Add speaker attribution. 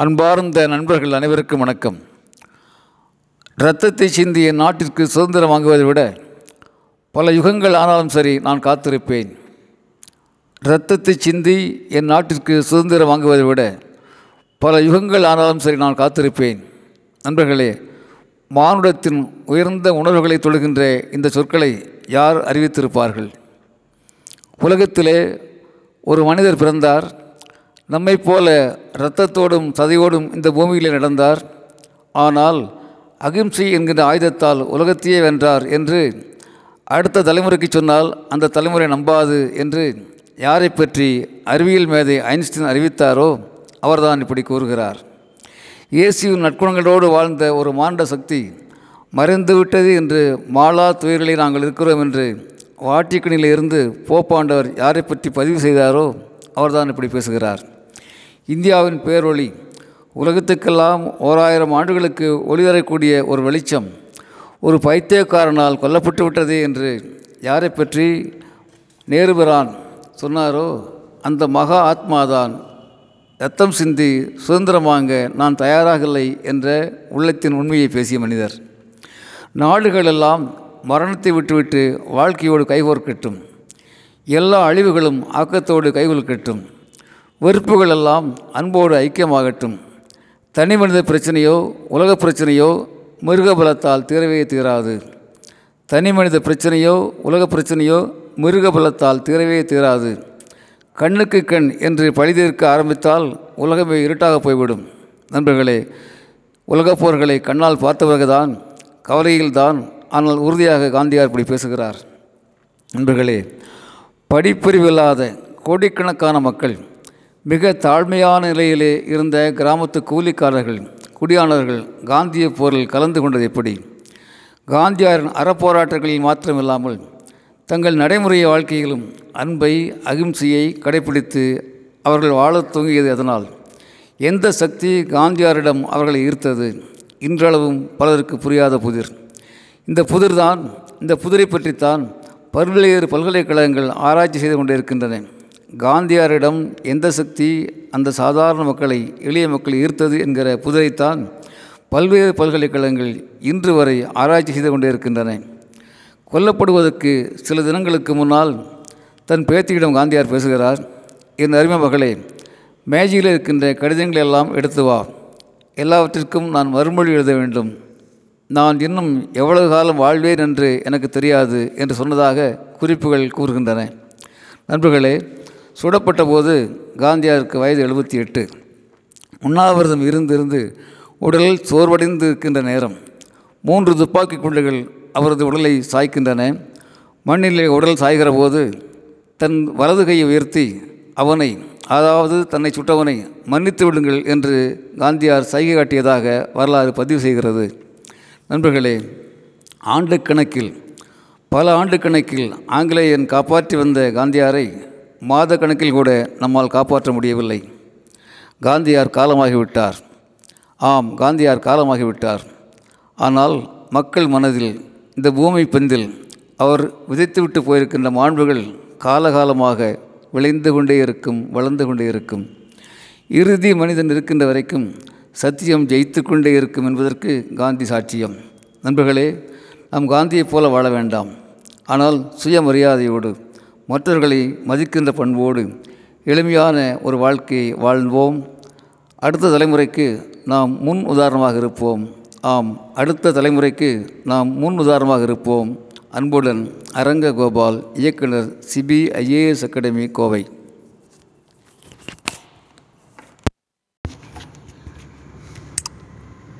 Speaker 1: அன்பார்ந்த நண்பர்கள் அனைவருக்கும் வணக்கம். இரத்தத்தை சிந்திய நாட்டிற்கு சுதந்திரம் வாங்குவதை விட பல யுகங்கள் ஆனாலும் சரி நான் காத்திருப்பேன். இரத்தத்தை சிந்தி என் நாட்டிற்கு சுதந்திரம் வாங்குவதை விட பல யுகங்கள் ஆனாலும் சரி நான் காத்திருப்பேன். நண்பர்களே மானுடத்தின் உயர்ந்த உணர்வுகளை தொழுகின்ற இந்த சொற்களை யார் அறிவித்திருப்பார்கள்? உலகத்திலே ஒரு மனிதர் பிறந்தார். நம்மைப் போல இரத்தத்தோடும் சதையோடும் இந்த பூமியிலே நடந்தார். ஆனால் அகிம்சை என்கின்ற ஆயுதத்தால் உலகத்தையே வென்றார் என்று அடுத்த தலைமுறைக்கு சொன்னால் அந்த தலைமுறை நம்பாது என்று யாரை பற்றி அறிவியல் மேதை ஐன்ஸ்டீன் அறிவித்தாரோ அவர்தான் இப்படி கூறுகிறார். இயேசுவின் நற்குணங்களோடு வாழ்ந்த ஒரு மாண்ட சக்தி மறைந்துவிட்டது என்று மாலா துயர்களை நாங்கள் இருக்கிறோம் என்று வாட்டிக்கணிலிருந்து போப்பாண்டவர் யாரை பற்றி பதிவு செய்தாரோ அவர்தான் இப்படி பேசுகிறார். இந்தியாவின் பேரொளி. உலகத்துக்கெல்லாம் ஓராயிரம் ஆண்டுகளுக்கு ஒளி தரக்கூடிய ஒரு வெளிச்சம் ஒரு பைத்தியக்காரனால் கொல்லப்பட்டு விட்டது என்று யாரை பற்றி நேருபிரான் சொன்னாரோ அந்த மகா ஆத்மாதான். ரத்தம் சிந்தி சுதந்திரமாக நான் நான் தயாராகவில்லை என்ற உள்ளத்தின் உண்மையை பேசிய மனிதர். நாடுகளெல்லாம் மரணத்தை விட்டுவிட்டு வாழ்க்கையோடு கைகோர்க்கட்டும். எல்லா அழிவுகளும் ஆக்கத்தோடு கைகொள்கட்டும் வெறுப்புகளெல்லாம் அன்போடு ஐக்கியமாகட்டும். தனி மனித பிரச்சனையோ உலக பிரச்சனையோ மிருக பலத்தால் தீரவே தீராது. தனி மனித பிரச்சனையோ உலக பிரச்சனையோ மிருக பலத்தால் தீரவே தீராது. கண்ணுக்கு கண் என்று பழிதீர்க்க ஆரம்பித்தால் உலகமே இருட்டாக போய்விடும். நண்பர்களே உலகப் போர்களை கண்ணால் பார்த்தவர்கள்தான் கவலையில்தான் ஆனால் உறுதியாக காந்தியார் இப்படி பேசுகிறார். நண்பர்களே படிப்பறிவில்லாத கோடிக்கணக்கான மக்கள் மிக தாழ்மையான நிலையிலே இருந்த கிராமத்து கூலிக்காரர்கள் குடியானவர்கள் காந்திய போரில் கலந்து கொண்டது எப்படி? காந்தியாரின் அறப்போராட்டங்களில் மாத்திரமில்லாமல் தங்கள் நடைமுறை வாழ்க்கையிலும் அன்பை அகிம்சையை கடைபிடித்து அவர்கள் வாழத் துவங்கியது அதனால். எந்த சக்தி காந்தியாரிடம் அவர்களை ஈர்த்தது? இன்றளவும் பலருக்கு புரியாத புதிர். இந்த புதிர்தான் இந்த புதிரை பற்றித்தான் பல்வேறு பல்கலைக்கழகங்கள் ஆராய்ச்சி செய்து கொண்டிருக்கின்றன. காந்தியாரிடம் எந்த சக்தி அந்த சாதாரண மக்களை எளிய மக்களை ஈர்த்தது என்கிற புதிரைத்தான் பல்வேறு பல்கலைக்கழகங்கள் இன்று வரை ஆராய்ச்சி செய்து கொண்டே இருக்கின்றன கொல்லப்படுவதற்கு சில தினங்களுக்கு முன்னால் தன் பேத்தியிடம் காந்தியார் பேசுகிறார் என் அருமை மகளே மேஜையில் இருக்கின்ற கடிதங்களை எல்லாம் எடுத்து வா. எல்லாவற்றிற்கும் நான் மறுமொழி எழுத வேண்டும். நான் இன்னும் எவ்வளவு காலம் வாழ்வேன் என்று எனக்கு தெரியாது என்று சொன்னதாக குறிப்புகள் கூறுகின்றன. நண்பர்களே சுடப்பட்ட போது காந்தியாருக்கு வயது எழுபத்தி எட்டு. உண்ணாவிரதம் இருந்திருந்து உடலில் சோர்வடைந்து இருக்கின்ற நேரம். மூன்று துப்பாக்கி குண்டுகள் அவரது உடலை சாய்க்கின்றன. மண்ணிலே உடல் சாய்கிற போது தன் வலது கையை உயர்த்தி அவனை அதாவது தன்னை சுட்டவனை மன்னித்து விடுங்கள் என்று காந்தியார் சைகை காட்டியதாக வரலாறு பதிவு செய்கிறது. நண்பர்களே ஆண்டு கணக்கில் பல ஆண்டு கணக்கில் ஆங்கிலேயன் காப்பாற்றி வந்த காந்தியாரை மாத கணக்கில் கூட நம்மால் காப்பாற்ற முடியவில்லை. காந்தியார் காலமாகிவிட்டார். ஆம் காந்தியார் காலமாகிவிட்டார். ஆனால் மக்கள் மனதில் இந்த பூமி பந்தில் அவர் விதைத்துவிட்டு போயிருக்கின்ற மாண்புகள் காலகாலமாக விளைந்து கொண்டே இருக்கும் வளர்ந்து கொண்டே இருக்கும். இறுதி மனிதன் இருக்கின்ற வரைக்கும் சத்தியம் ஜெயித்து கொண்டே இருக்கும் என்பதற்கு காந்தி சாட்சியம். நண்பர்களே நாம் காந்தியைப் போல வாழ வேண்டாம். ஆனால் சுயமரியாதையோடு மற்றவர்களை மதிக்கின்ற பண்போடு எளிமையான ஒரு வாழ்க்கையை வாழ்வோம். அடுத்த தலைமுறைக்கு நாம் முன் உதாரணமாக இருப்போம். ஆம் அடுத்த தலைமுறைக்கு நாம் முன் உதாரணமாக இருப்போம். அன்புடன் அரங்க கோபால் இயக்குனர் சிபிஐஏஎஸ் அகாடமி கோவை.